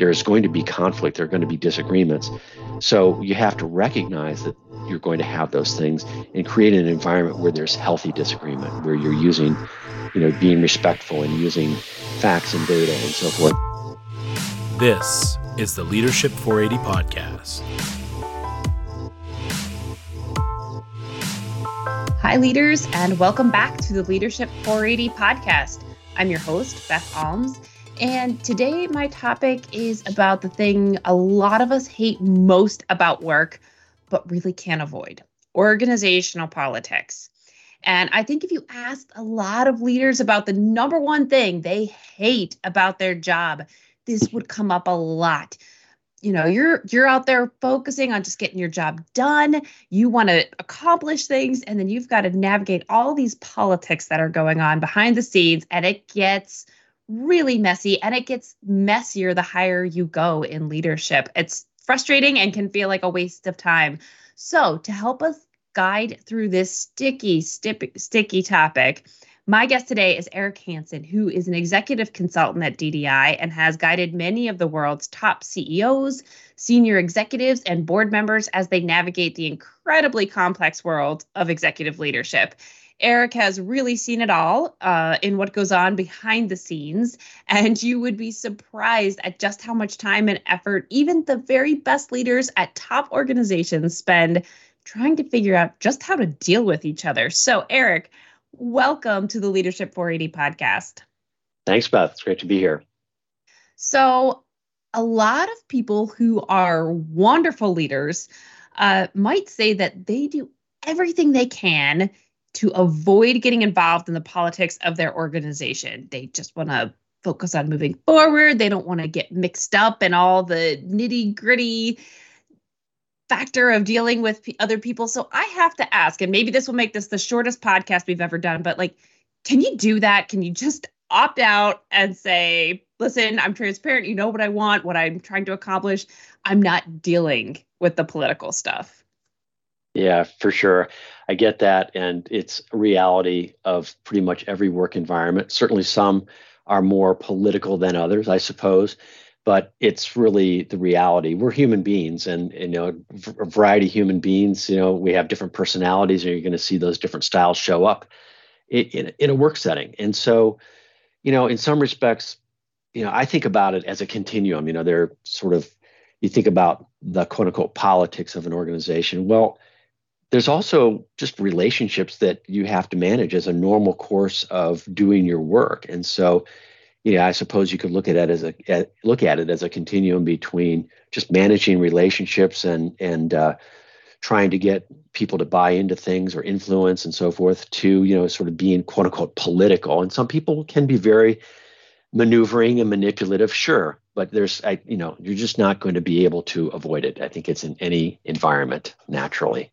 there's going to be conflict, there are going to be disagreements. So you have to recognize that you're going to have those things and create an environment where there's healthy disagreement, where you're using, you know, being respectful and using facts and data and so forth. This is the Leadership 480 podcast. Hi, leaders, and welcome back to the Leadership 480 podcast. I'm your host, Beth Almes, and today, my topic is about the thing a lot of us hate most about work, but really can't avoid organizational politics. And I think if you asked a lot of leaders about the number one thing they hate about their job, this would come up a lot. You know, you're you're out there focusing on just getting your job done. You want to accomplish things and then you've got to navigate all these politics that are going on behind the scenes and it gets really messy and it gets messier the higher you go in leadership. It's frustrating and can feel like a waste of time. So, to help us guide through this sticky, sticky, topic, my guest today is Eric Hansen, who is an executive consultant at DDI and has guided many of the world's top CEOs, senior executives, and board members as they navigate the incredibly complex world of executive leadership. Eric has really seen it all uh, in what goes on behind the scenes, and you would be surprised at just how much time and effort even the very best leaders at top organizations spend trying to figure out just how to deal with each other. So, Eric, welcome to the Leadership 480 podcast. Thanks, Beth. It's great to be here. So, a lot of people who are wonderful leaders uh, might say that they do everything they can to avoid getting involved in the politics of their organization. They just want to focus on moving forward. They don't want to get mixed up in all the nitty gritty factor of dealing with p- other people. So I have to ask, and maybe this will make this the shortest podcast we've ever done, but like, can you do that? Can you just opt out and say, listen, I'm transparent. You know what I want, what I'm trying to accomplish. I'm not dealing with the political stuff. Yeah, for sure. I get that. And it's reality of pretty much every work environment. Certainly some are more political than others, I suppose, but it's really the reality. We're human beings and, you know, a variety of human beings, you know, we have different personalities and you're going to see those different styles show up in, in, in a work setting. And so, you know, in some respects, you know, I think about it as a continuum, you know, they're sort of, you think about the quote unquote politics of an organization. Well, there's also just relationships that you have to manage as a normal course of doing your work. And so you know i suppose you could look at it as a at, look at it as a continuum between just managing relationships and and uh, trying to get people to buy into things or influence and so forth to you know sort of being quote unquote political. And some people can be very maneuvering and manipulative sure but there's I, you know you're just not going to be able to avoid it. I think it's in any environment naturally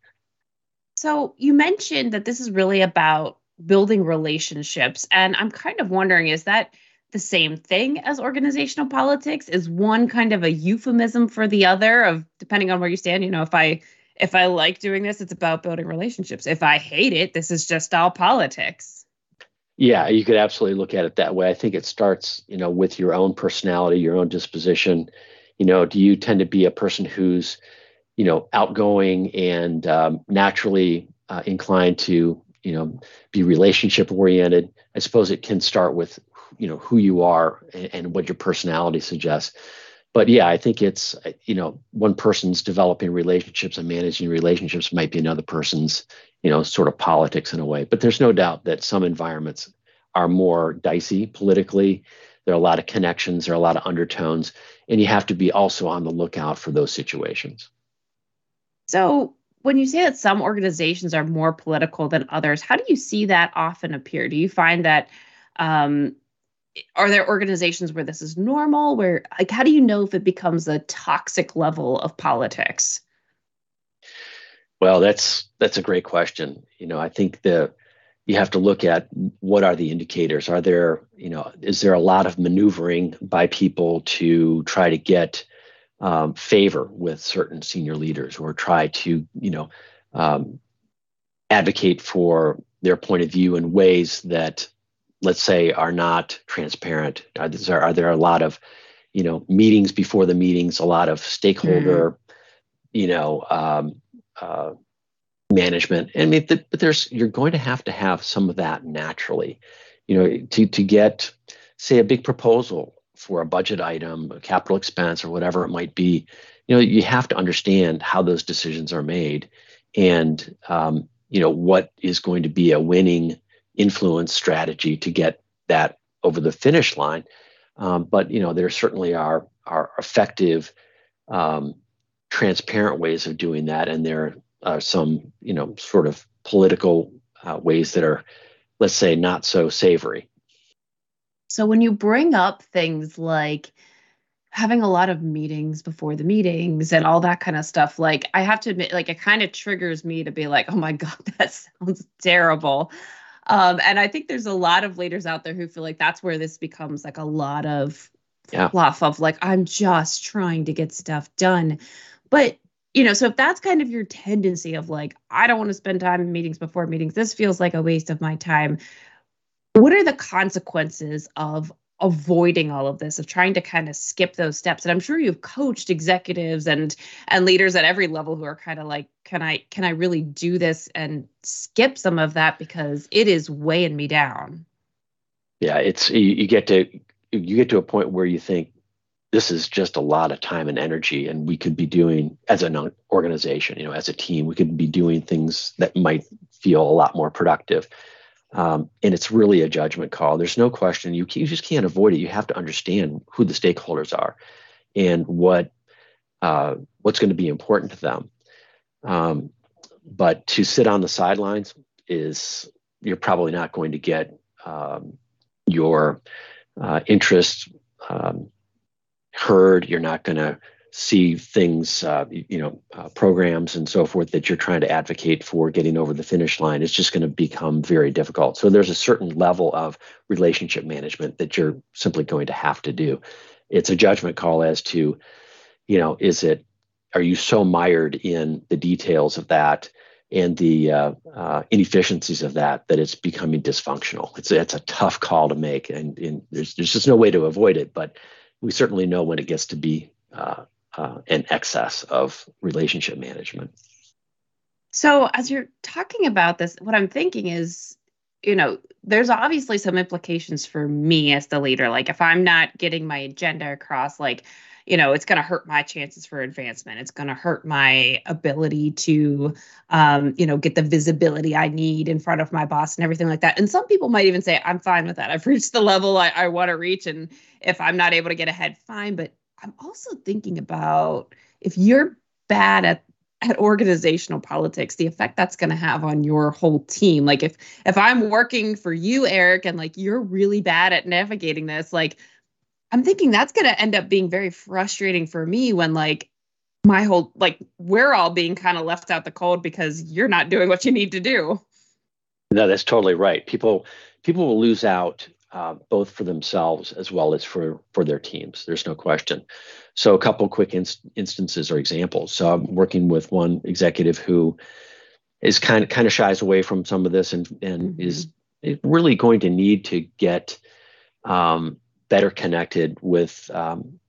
so you mentioned that this is really about building relationships. And I'm kind of wondering is that the same thing as organizational politics? Is one kind of a euphemism for the other of depending on where you stand? You know, if I if I like doing this, it's about building relationships. If I hate it, this is just all politics. Yeah, you could absolutely look at it that way. I think it starts, you know, with your own personality, your own disposition. You know, do you tend to be a person who's you know, outgoing and um, naturally uh, inclined to, you know, be relationship oriented. I suppose it can start with, you know, who you are and, and what your personality suggests. But yeah, I think it's, you know, one person's developing relationships and managing relationships might be another person's, you know, sort of politics in a way. But there's no doubt that some environments are more dicey politically. There are a lot of connections, there are a lot of undertones, and you have to be also on the lookout for those situations. So, when you say that some organizations are more political than others, how do you see that often appear? Do you find that um, are there organizations where this is normal? Where like how do you know if it becomes a toxic level of politics? Well, that's that's a great question. You know, I think the you have to look at what are the indicators. Are there, you know, is there a lot of maneuvering by people to try to get um, favor with certain senior leaders or try to, you know, um, advocate for their point of view in ways that, let's say, are not transparent? Are there, are there a lot of, you know meetings before the meetings, a lot of stakeholder, mm. you know, um, uh, management. I mean, but there's you're going to have to have some of that naturally, you know, to to get say a big proposal for a budget item, a capital expense, or whatever it might be. You know, you have to understand how those decisions are made, and um, you know what is going to be a winning influence strategy to get that over the finish line. Um, but you know, there certainly are are effective, um, transparent ways of doing that, and there are some you know sort of political uh, ways that are, let's say, not so savory. So when you bring up things like having a lot of meetings before the meetings and all that kind of stuff like i have to admit like it kind of triggers me to be like oh my god that sounds terrible um, and I think there's a lot of leaders out there who feel like that's where this becomes like a lot of yeah. fluff of like, I'm just trying to get stuff done. But, you know, so if that's kind of your tendency of like, I don't want to spend time in meetings before meetings, this feels like a waste of my time. What are the consequences of avoiding all of this of trying to kind of skip those steps? And i'm sure you've coached executives and and leaders at every level who are kind of like can i can i really do this and skip some of that because it is weighing me down? Yeah it's you, you get to you get to a point where you think this is just a lot of time and energy and we could be doing as an organization you know as a team we could be doing things that might feel a lot more productive um, and it's really a judgment call. There's no question. You, you just can't avoid it. You have to understand who the stakeholders are and what uh, what's going to be important to them. Um, but to sit on the sidelines is you're probably not going to get um, your uh, interest um, heard. You're not going to see things, uh, you know, uh, programs and so forth that you're trying to advocate for getting over the finish line, it's just going to become very difficult. So there's a certain level of relationship management that you're simply going to have to do. It's a judgment call as to, you know, is it, are you so mired in the details of that and the uh, uh, inefficiencies of that that it's becoming dysfunctional? It's it's a tough call to make, and, and there's there's just no way to avoid it. But we certainly know when it gets to be uh, uh, an excess of relationship management. So, as you're talking about this, what I'm thinking is, you know, there's obviously some implications for me as the leader. Like, if I'm not getting my agenda across, like, you know, it's going to hurt my chances for advancement. It's going to hurt my ability to, um, you know, get the visibility I need in front of my boss and everything like that. And some people might even say, I'm fine with that. I've reached the level I, I want to reach. And if I'm not able to get ahead, fine. But I'm also thinking about if you're bad at at organizational politics the effect that's going to have on your whole team. Like if if i'm working for you eric and like you're really bad at navigating this like i'm thinking that's going to end up being very frustrating for me when like my whole like we're all being kind of left out the cold because you're not doing what you need to do. No that's totally right. People people will lose out uh, both for themselves as well as for for their teams. There's no question. So a couple quick inst- instances or examples. So I'm working with one executive who is kind of kind of shies away from some of this and and mm-hmm. is really going to need to get um, better connected with um,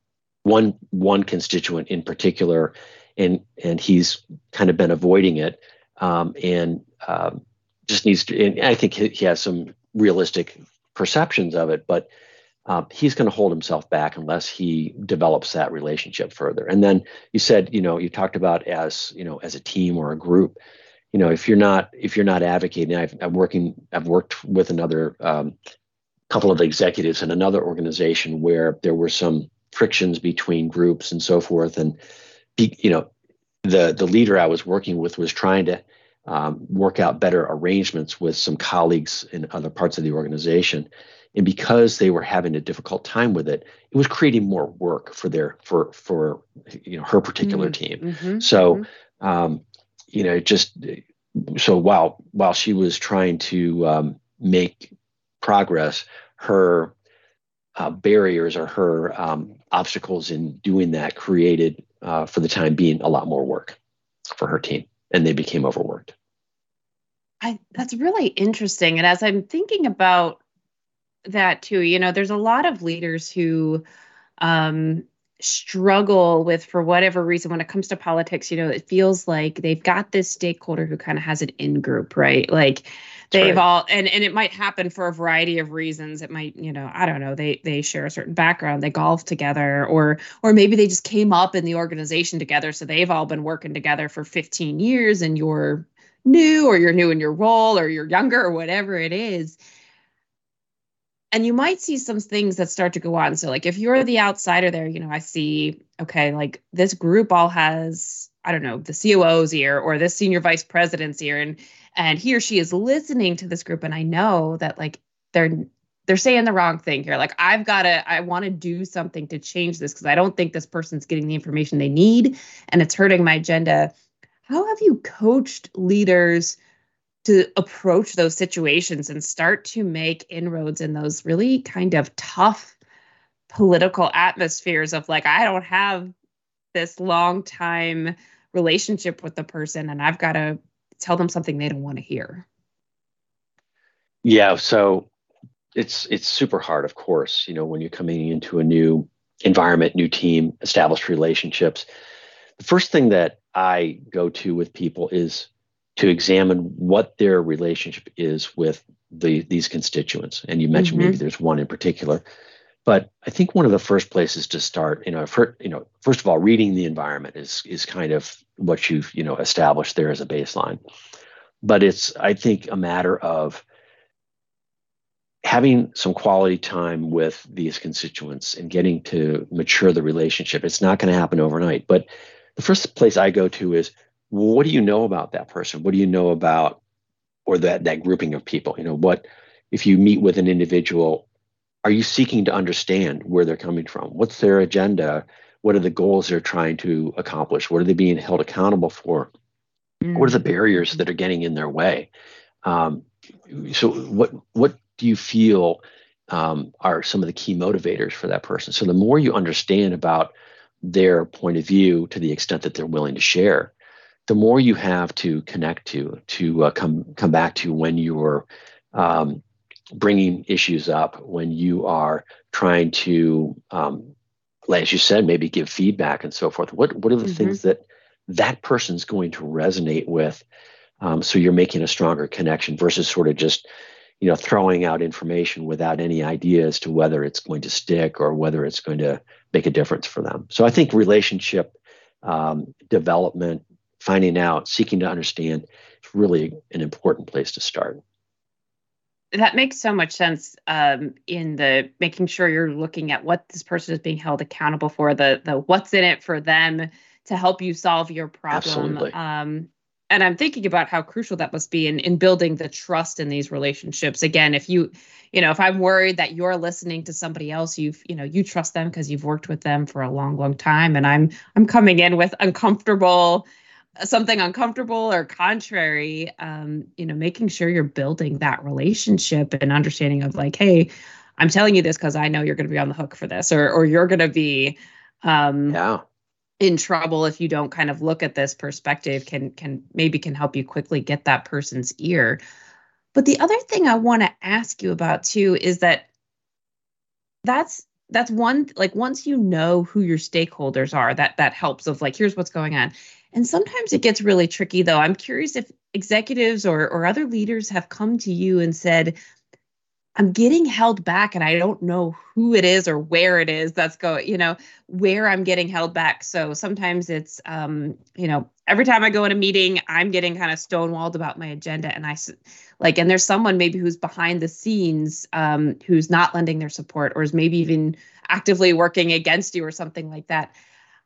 one one constituent in particular, and and he's kind of been avoiding it um, and um, just needs to. And I think he has some realistic perceptions of it, but um, he's going to hold himself back unless he develops that relationship further. And then you said, you know, you talked about as you know, as a team or a group. You know, if you're not if you're not advocating, I've, I'm working. I've worked with another um, couple of executives in another organization where there were some frictions between groups and so forth, and you know, the the leader I was working with was trying to um, work out better arrangements with some colleagues in other parts of the organization. And because they were having a difficult time with it, it was creating more work for their for for you know her particular mm-hmm. team. Mm-hmm. So mm-hmm. Um, you know, just so while while she was trying to um, make progress, her uh, barriers or her um, obstacles in doing that created, uh, for the time being, a lot more work for her team, and they became overworked. I, that's really interesting. And as I'm thinking about that too, you know, there's a lot of leaders who um, struggle with for whatever reason when it comes to politics you know it feels like they've got this stakeholder who kind of has an in group right? Like they've right. all and and it might happen for a variety of reasons. It might you know i don't know they they share a certain background they golf together or or maybe they just came up in the organization together so they've all been working together for 15 years and you're new or you're new in your role or you're younger or whatever it is and you might see some things that start to go on. So, like, if you're the outsider there, you know, I see, okay, like this group all has, I don't know, the COO's ear or this senior vice president's ear, and and he or she is listening to this group, and I know that like they're they're saying the wrong thing here. Like, I've got to, I want to do something to change this because I don't think this person's getting the information they need, and it's hurting my agenda. How have you coached leaders? To approach those situations and start to make inroads in those really kind of tough political atmospheres of like I don't have this long time relationship with the person and I've got to tell them something they don't want to hear. Yeah, so it's it's super hard of course, you know, when you're coming into a new environment, new team, established relationships. The first thing that I go to with people is to examine what their relationship is with the these constituents. And you mentioned mm-hmm. maybe there's one in particular, but I think one of the first places to start, you know, for, you know, first of all, reading the environment is is kind of what you've you know established there as a baseline. But it's I think a matter of having some quality time with these constituents and getting to mature the relationship. It's not going to happen overnight, but the first place I go to is what do you know about that person? What do you know about or that that grouping of people? You know, what if you meet with an individual, are you seeking to understand where they're coming from? What's their agenda? What are the goals they're trying to accomplish? What are they being held accountable for? Mm. What are the barriers that are getting in their way? Um, so, what what do you feel um, are some of the key motivators for that person? So, the more you understand about their point of view, to the extent that they're willing to share, the more you have to connect to to uh, come come back to when you are um, bringing issues up when you are trying to um, as you said maybe give feedback and so forth what what are the mm-hmm. things that that person's going to resonate with um, so you're making a stronger connection versus sort of just you know throwing out information without any idea as to whether it's going to stick or whether it's going to make a difference for them so i think relationship um, development finding out, seeking to understand is really an important place to start. That makes so much sense um, in the making sure you're looking at what this person is being held accountable for, the the what's in it for them to help you solve your problem. Absolutely. Um, and I'm thinking about how crucial that must be in, in building the trust in these relationships. Again, if you, you know, if I'm worried that you're listening to somebody else, you've, you know, you trust them because you've worked with them for a long, long time, and I'm, I'm coming in with uncomfortable something uncomfortable or contrary um, you know making sure you're building that relationship and understanding of like hey i'm telling you this because i know you're going to be on the hook for this or or you're going to be um yeah. in trouble if you don't kind of look at this perspective can can maybe can help you quickly get that person's ear. But the other thing i want to ask you about too is that that's that's one like once you know who your stakeholders are that that helps of like here's what's going on and sometimes it gets really tricky, though. I'm curious if executives or, or other leaders have come to you and said, I'm getting held back and I don't know who it is or where it is that's going, you know, where I'm getting held back. So sometimes it's, um, you know, every time I go in a meeting, I'm getting kind of stonewalled about my agenda. And I like, and there's someone maybe who's behind the scenes um, who's not lending their support or is maybe even actively working against you or something like that.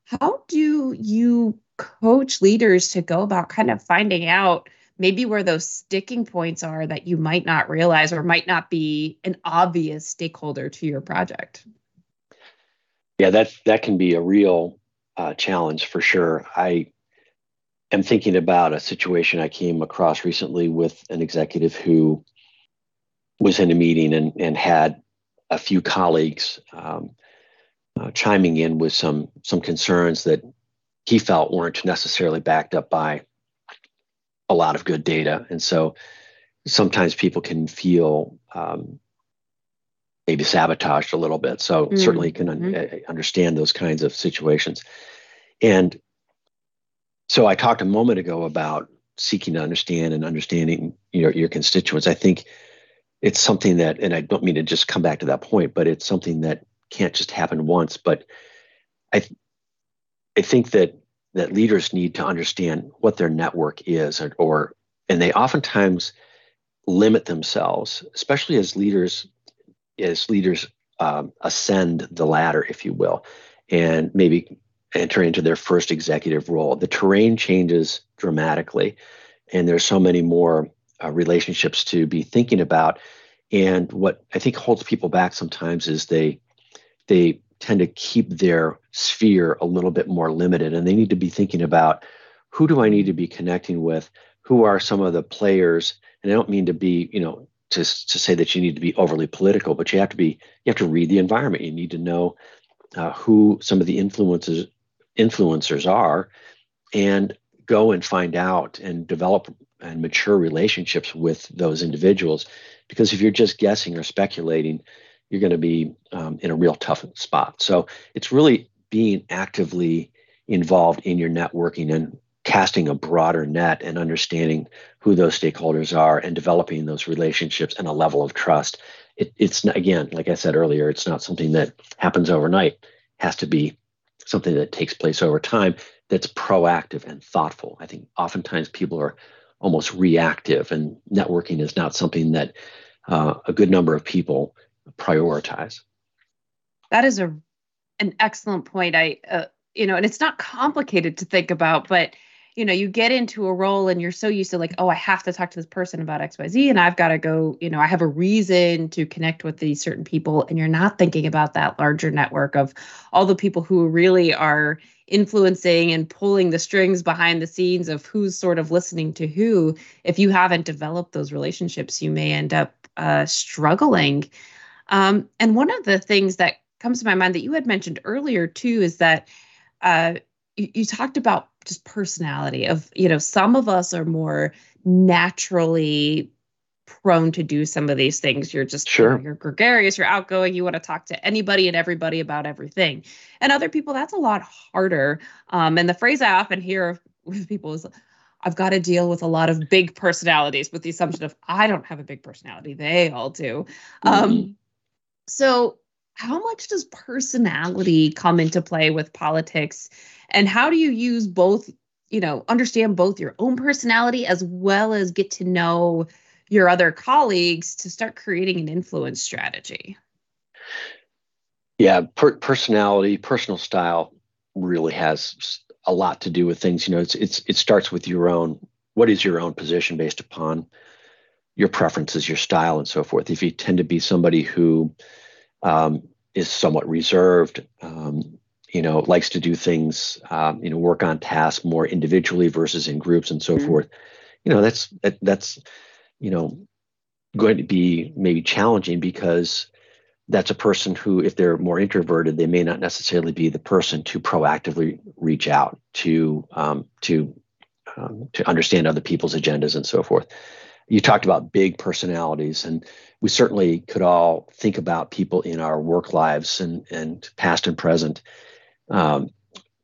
How do you coach leaders to go about kind of finding out maybe where those sticking points are that you might not realize or might not be an obvious stakeholder to your project? Yeah, that that can be a real uh, challenge for sure. I am thinking about a situation I came across recently with an executive who was in a meeting and, and had a few colleagues um, uh, chiming in with some some concerns that he felt weren't necessarily backed up by a lot of good data. And so sometimes people can feel um, maybe sabotaged a little bit. So mm-hmm. certainly can un- mm-hmm. understand those kinds of situations. And so I talked a moment ago about seeking to understand and understanding your, your constituents. I think it's something that, and I don't mean to just come back to that point, but it's something that can't just happen once. But I, I think that that leaders need to understand what their network is, or, or and they oftentimes limit themselves, especially as leaders, as leaders um, ascend the ladder, if you will, and maybe enter into their first executive role. The terrain changes dramatically, and there's so many more uh, relationships to be thinking about. And what I think holds people back sometimes is they they tend to keep their sphere a little bit more limited, and they need to be thinking about who do I need to be connecting with? Who are some of the players? And I don't mean to be, you know, to, to say that you need to be overly political, but you have to be, you have to read the environment. You need to know uh, who some of the influences influencers are, and go and find out and develop and mature relationships with those individuals. Because if you're just guessing or speculating, you're going to be um, in a real tough spot. So it's really being actively involved in your networking and casting a broader net and understanding who those stakeholders are and developing those relationships and a level of trust. It, it's again, like I said earlier, it's not something that happens overnight. It has to be something that takes place over time that's proactive and thoughtful. I think oftentimes people are almost reactive, and networking is not something that uh, a good number of people prioritize. That is a an excellent point. I, uh, you know, and it's not complicated to think about, but you know, you get into a role and you're so used to like, oh, I have to talk to this person about XYZ and I've got to go, you know, I have a reason to connect with these certain people. And you're not thinking about that larger network of all the people who really are influencing and pulling the strings behind the scenes of who's sort of listening to who. If you haven't developed those relationships, you may end up uh, struggling. Um, and one of the things that comes to my mind that you had mentioned earlier too is that uh, you, you talked about just personality of you know some of us are more naturally prone to do some of these things. You're just sure you know, you're gregarious you're outgoing you want to talk to anybody and everybody about everything. And other people that's a lot harder. Um, and the phrase i often hear with people is i've got to deal with a lot of big personalities with the assumption of i don't have a big personality they all do. Um, mm-hmm. um, so how much does personality come into play with politics and how do you use both you know understand both your own personality as well as get to know your other colleagues to start creating an influence strategy? Yeah per- personality personal style really has a lot to do with things. You know it's it's it starts with your own what is your own position based upon your preferences your style and so forth. If you tend to be somebody who um, is somewhat reserved um, you know, likes to do things, um, you know, work on tasks more individually versus in groups and so mm-hmm. forth. You know, that's that, that's, you know, going to be maybe challenging because that's a person who, if they're more introverted, they may not necessarily be the person to proactively reach out to um, to um, to understand other people's agendas and so forth. You talked about big personalities, and we certainly could all think about people in our work lives and and past and present um,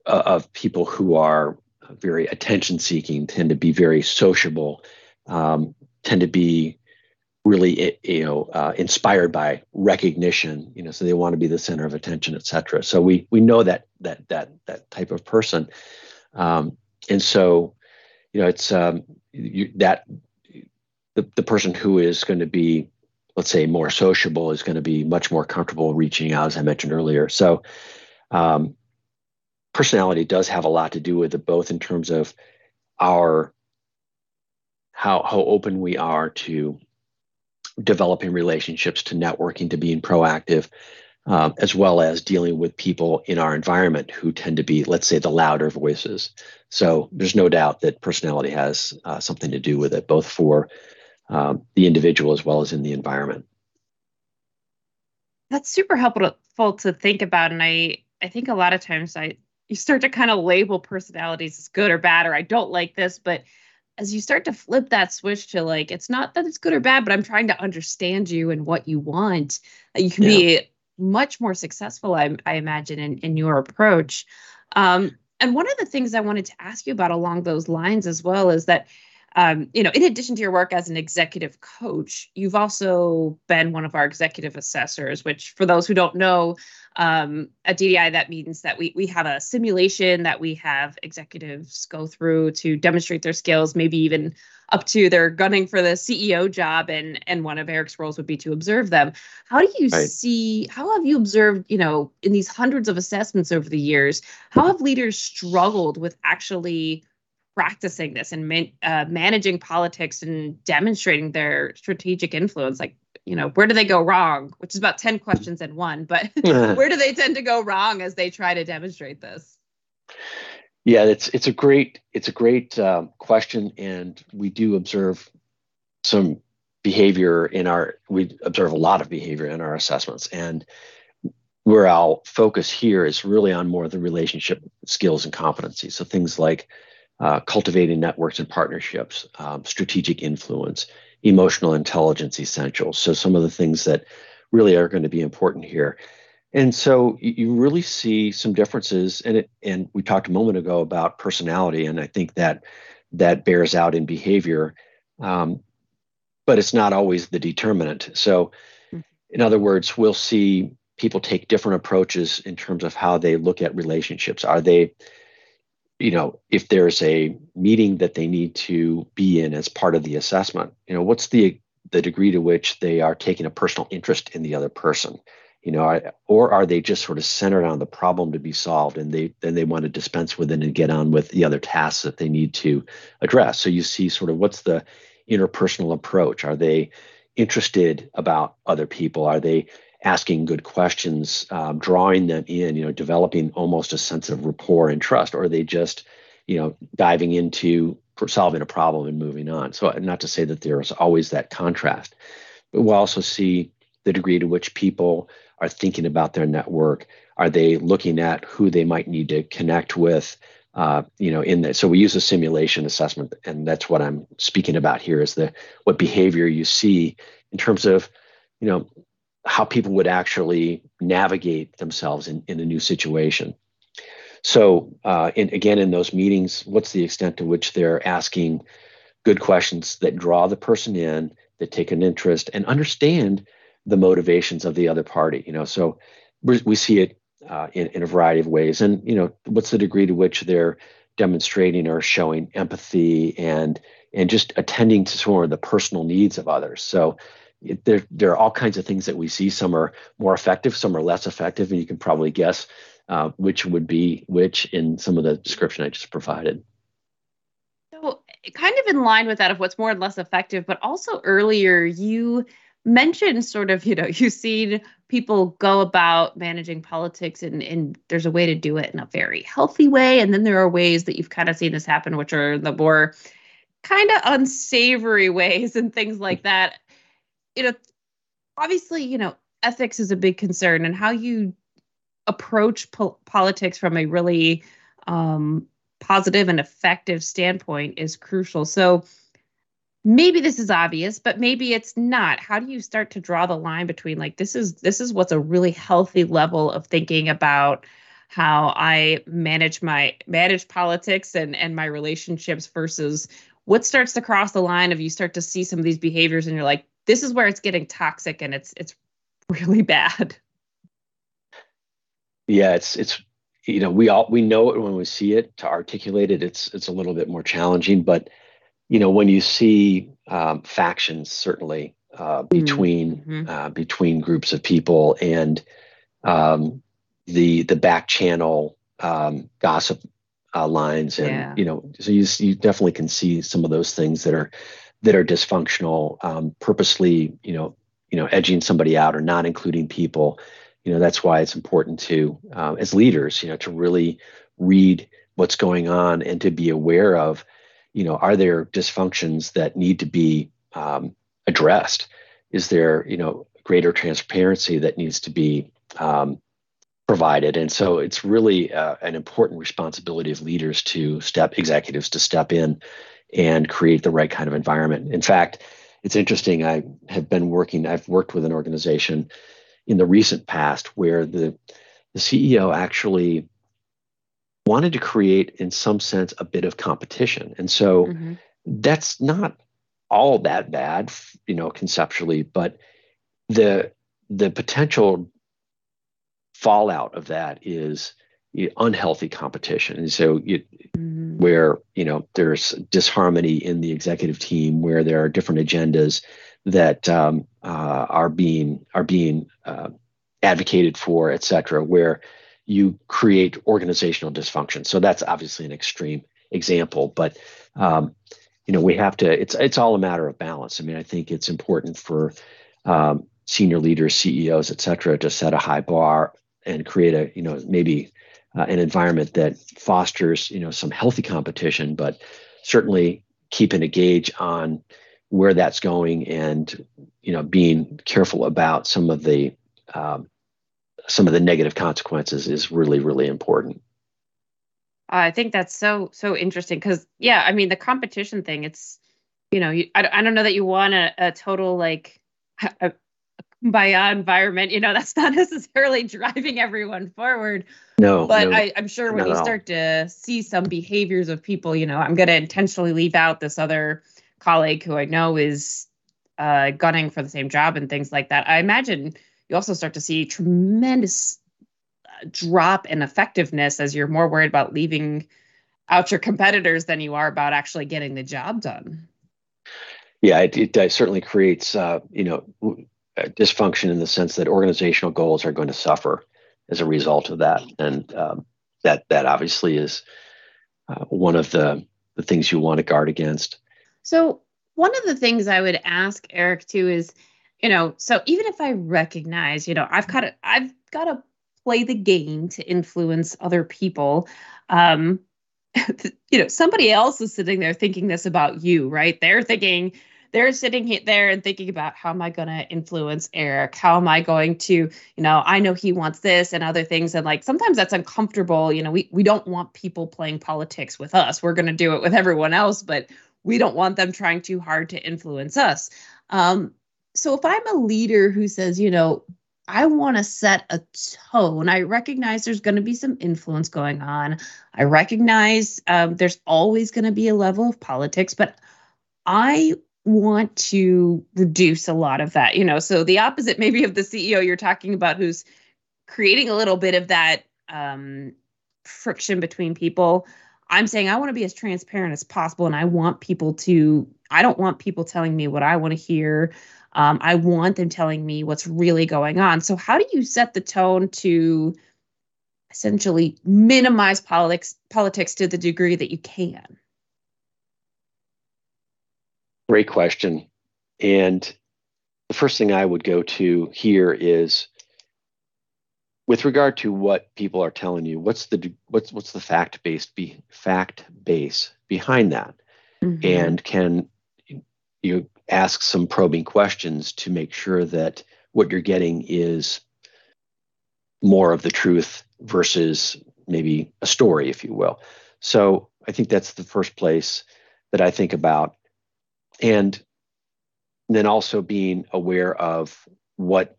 of people who are very attention seeking, tend to be very sociable, um, tend to be really eh, you know uh, inspired by recognition you know so they want to be the center of attention etc so we we know that that that that type of person. Um, and so you know it's um, you, that the, the person who is going to be let's say more sociable is going to be much more comfortable reaching out as i mentioned earlier. So um, personality does have a lot to do with it, both in terms of our how how open we are to developing relationships, to networking, to being proactive, um, as well as dealing with people in our environment who tend to be, let's say, the louder voices. So there's no doubt that personality has uh, something to do with it, both for um, the individual as well as in the environment. That's super helpful to think about, and I I think a lot of times I you start to kind of label personalities as good or bad or I don't like this, but as you start to flip that switch to like it's not that it's good or bad but i'm trying to understand you and what you want you can yeah. be much more successful i, I imagine in, in your approach um, and one of the things i wanted to ask you about along those lines as well is that um, you know, in addition to your work as an executive coach, you've also been one of our executive assessors, which for those who don't know, um, at DDI, that means that we, we have a simulation that we have executives go through to demonstrate their skills, maybe even up to they're gunning for the CEO job. And, and one of Eric's roles would be to observe them. How do you right. see, how have you observed, you know, in these hundreds of assessments over the years, how have leaders struggled with actually practicing this and man, uh, managing politics and demonstrating their strategic influence like you know where do they go wrong? Which is about 10 questions in one but where do they tend to go wrong as they try to demonstrate this? Yeah it's it's a great it's a great um, question and we do observe some behavior in our we observe a lot of behavior in our assessments and where i'll focus here is really on more of the relationship skills and competencies. So things like uh, cultivating networks and partnerships, um, strategic influence, emotional intelligence essentials. So, some of the things that really are going to be important here. And so you really see some differences and it and we talked a moment ago about personality and I think that that bears out in behavior um, but it's not always the determinant so hmm. in other words we'll see people take different approaches in terms of how they look at relationships are they you know if there's a meeting that they need to be in as part of the assessment you know what's the the degree to which they are taking a personal interest in the other person? You know or are they just sort of centered on the problem to be solved and they then they want to dispense with it and get on with the other tasks that they need to address? So you see sort of what's the interpersonal approach? Are they interested about other people? Are they asking good questions, um, drawing them in, you know, developing almost a sense of rapport and trust, or are they just, you know, diving into solving a problem and moving on? So, not to say that there's always that contrast, but we'll also see the degree to which people are thinking about their network. Are they looking at who they might need to connect with? Uh, you know, in that. So we use a simulation assessment, and that's what I'm speaking about here. Is the what behavior you see in terms of, you know, how people would actually navigate themselves in, in a new situation. So, uh, in, again, in those meetings, what's the extent to which they're asking good questions that draw the person in, that take an interest, and understand the motivations of the other party? You know, so we see it uh, in, in a variety of ways. And you know, what's the degree to which they're demonstrating or showing empathy and and just attending to sort of the personal needs of others. So there, there are all kinds of things that we see. Some are more effective, some are less effective, and you can probably guess uh, which would be which in some of the description I just provided. So, kind of in line with that of what's more and less effective, but also earlier you mentioned sort of, you know, you've seen people go about managing politics and, and there's a way to do it in a very healthy way. And then there are ways that you've kind of seen this happen, which are the more kind of unsavory ways and things like that you know, obviously, you know, ethics is a big concern and how you approach po- politics from a really um, positive and effective standpoint is crucial. So maybe this is obvious, but maybe it's not. How do you start to draw the line between like this is this is what's a really healthy level of thinking about how I manage my manage politics and and my relationships versus what starts to cross the line of you start to see some of these behaviors and you're like this is where it's getting toxic and it's it's really bad yeah it's it's you know we all we know it when we see it to articulate it it's it's a little bit more challenging but you know when you see um, factions certainly uh, mm-hmm. between mm-hmm. uh, between groups of people and um, the the back channel um, gossip uh, lines and yeah. you know so you, you definitely can see some of those things that are that are dysfunctional, um, purposely, you know, you know, edging somebody out or not including people. You know, that's why it's important to, uh, as leaders, you know, to really read what's going on and to be aware of, you know, are there dysfunctions that need to be um, addressed? Is there, you know, greater transparency that needs to be um, provided? And so it's really uh, an important responsibility of leaders to step executives to step in and create the right kind of environment. In fact, it's interesting. I have been working. I've worked with an organization in the recent past where the the CEO actually wanted to create, in some sense, a bit of competition, and so mm-hmm. that's not all that bad, you know, conceptually, but the the potential fallout of that is unhealthy competition. And so you, mm-hmm. where, you know, there's disharmony in the executive team, where there are different agendas that um, uh, are being are being uh, advocated for, et cetera, where you create organizational dysfunction. So that's obviously an extreme example, but um, you know we have to. It's it's all a matter of balance. I mean, I think it's important for um, senior leaders, CEOs, et cetera, to set a high bar and create a you know maybe uh, an environment that fosters you know some healthy competition, but certainly keeping a gauge on where that's going and you know being careful about some of the um, some of the negative consequences is really really important. I think that's so so interesting because yeah, I mean the competition thing. It's you know you, I, I don't know that you want a, a total like a, kumbaya environment, you know, that's not necessarily driving everyone forward. No. But no, I, am sure when you start to see some behaviors of people, you know, I'm going to intentionally leave out this other colleague who I know is uh, gunning for the same job and things like that. I imagine you also start to see tremendous uh, drop in effectiveness as you're more worried about leaving out your competitors than you are about actually getting the job done. Yeah, it, it certainly creates, uh, you know, dysfunction in the sense that organizational goals are going to suffer as a result of that, and um, that that obviously is uh, one of the the things you want to guard against. So one of the things I would ask Eric too is, you know, so even if I recognize, you know, I've got to I've got to play the game to influence other people. Um, you know, somebody else is sitting there thinking this about you, right? They're thinking, they're sitting there and thinking about how am I going to influence Eric? How am I going to, you know, I know he wants this and other things. And like sometimes that's uncomfortable. You know, we, we don't want people playing politics with us. We're going to do it with everyone else, but we don't want them trying too hard to influence us. Um, so if I'm a leader who says, you know, I want to set a tone. I recognize there's going to be some influence going on. I recognize um, there's always going to be a level of politics, but I want to reduce a lot of that you know? So the opposite maybe of the ceo you're talking about who's creating a little bit of that um, friction between people. I'm saying i want to be as transparent as possible and i want people to i don't want people telling me what i want to hear. Um, i want them telling me what's really going on. So how do you set the tone to essentially minimize politics politics to the degree that you can Great question. And the first thing I would go to here is with regard to what people are telling you, what's the what's what's the fact based be fact base behind that? Mm-hmm. And can you ask some probing questions to make sure that what you're getting is more of the truth versus maybe a story, if you will. So I think that's the first place that I think about and then also being aware of what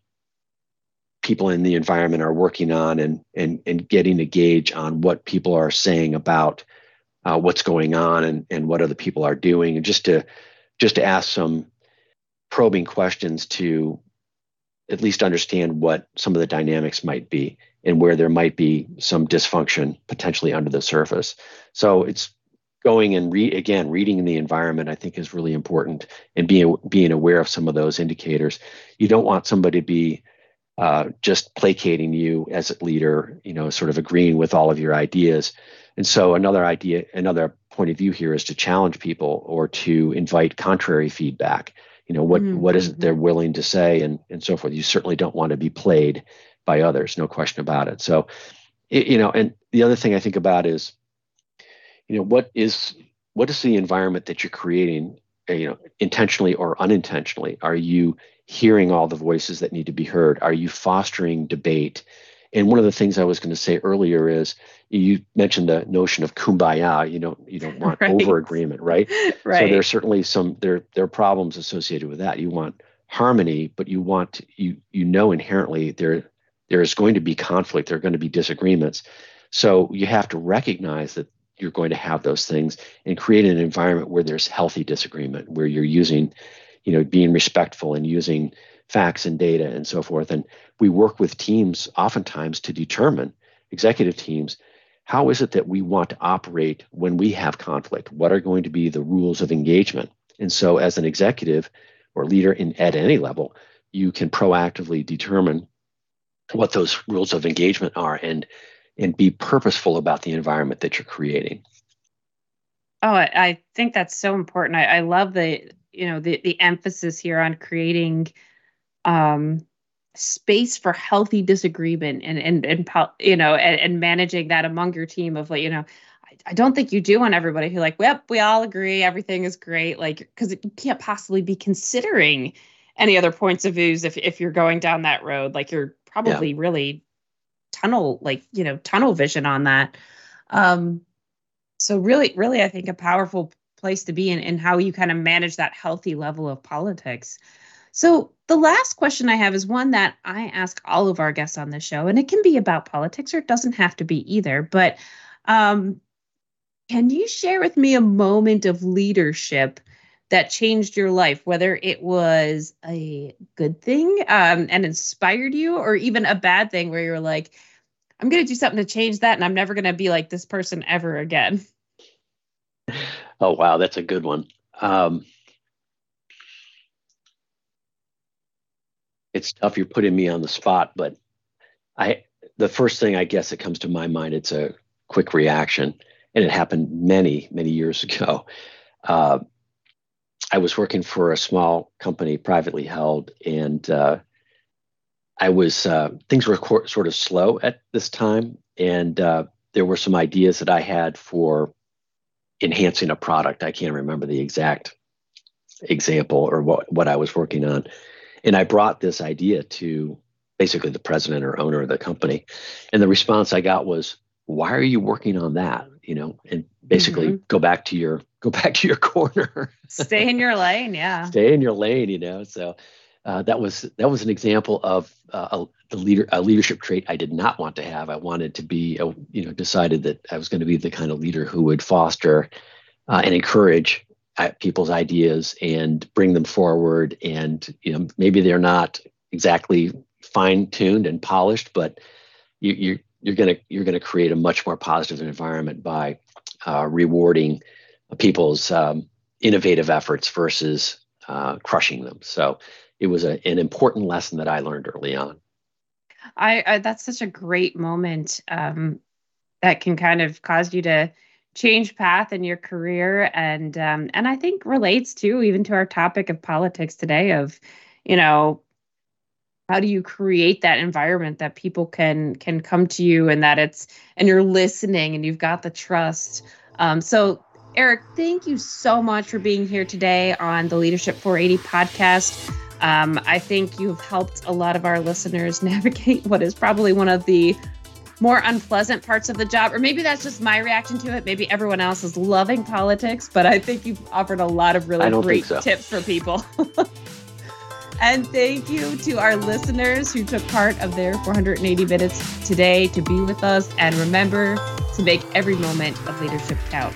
people in the environment are working on and and and getting a gauge on what people are saying about uh, what's going on and and what other people are doing. And just to just to ask some probing questions to at least understand what some of the dynamics might be and where there might be some dysfunction potentially under the surface. So it's going and read again reading the environment i think is really important and being being aware of some of those indicators. You don't want somebody to be uh, just placating you as a leader you know sort of agreeing with all of your ideas. And so another idea another point of view here is to challenge people or to invite contrary feedback. You know what mm-hmm. what is it they're mm-hmm. willing to say and and so forth. You certainly don't want to be played by others no question about it. So it, you know and the other thing i think about is you know what is what is the environment that you're creating uh, you know intentionally or unintentionally are you hearing all the voices that need to be heard are you fostering debate And one of the things I was going to say earlier is you mentioned the notion of kumbaya. You don't you don't want right. over agreement, right? right. So there's certainly some there there are problems associated with that. You want harmony, but you want you you know inherently there there is going to be conflict. There are going to be disagreements. So you have to recognize that you're going to have those things and create an environment where there's healthy disagreement, where you're using, you know, being respectful and using facts and data and so forth. And we work with teams oftentimes to determine, executive teams, how is it that we want to operate when we have conflict? What are going to be the rules of engagement? And so, as an executive or leader in at any level, you can proactively determine what those rules of engagement are and and be purposeful about the environment that you're creating. Oh, I think that's so important. I, I love the you know the the emphasis here on creating um, space for healthy disagreement and and and you know and, and managing that among your team of like you know I, I don't think you do want everybody who like yep we all agree everything is great like because you can't possibly be considering any other points of views if if you're going down that road like you're probably yeah. really tunnel like you know tunnel vision on that. Um so really really i think a powerful place to be in and how you kind of manage that healthy level of politics. So the last question i have is one that i ask all of our guests on the show and it can be about politics or it doesn't have to be either but um can you share with me a moment of leadership that changed your life, whether it was a good thing um, and inspired you, or even a bad thing where you're like, I'm going to do something to change that, and I'm never going to be like this person ever again. Oh, wow. That's a good one. Um, it's tough. You're putting me on the spot, but I, the first thing I guess that comes to my mind, it's a quick reaction, and it happened many, many years ago. Uh, I was working for a small company, privately held, and uh, I was uh, things were co- sort of slow at this time, and uh, there were some ideas that I had for enhancing a product. I can't remember the exact example or what what I was working on, and I brought this idea to basically the president or owner of the company, and the response I got was, "Why are you working on that?" You know, and basically mm-hmm. go back to your go back to your corner. Stay in your lane, yeah. Stay in your lane, you know. So uh, that was that was an example of uh, a, the leader a leadership trait I did not want to have. I wanted to be, a, you know, decided that I was going to be the kind of leader who would foster uh, and encourage uh, people's ideas and bring them forward. And you know, maybe they're not exactly fine tuned and polished, but you, you're you're going to you're going to create a much more positive environment by uh, rewarding people's um, innovative efforts versus uh, crushing them. So it was a, an important lesson that I learned early on. I, I that's such a great moment um, that can kind of cause you to change path in your career and um, and I think relates to even to our topic of politics today of you know how do you create that environment that people can can come to you and that it's and you're listening and you've got the trust um, so Eric, thank you so much for being here today on the Leadership 480 podcast. Um, I think you've helped a lot of our listeners navigate what is probably one of the more unpleasant parts of the job, or maybe that's just my reaction to it. Maybe everyone else is loving politics, but I think you've offered a lot of really great so. tips for people. and thank you to our listeners who took part of their 480 minutes today to be with us. And remember to make every moment of leadership count.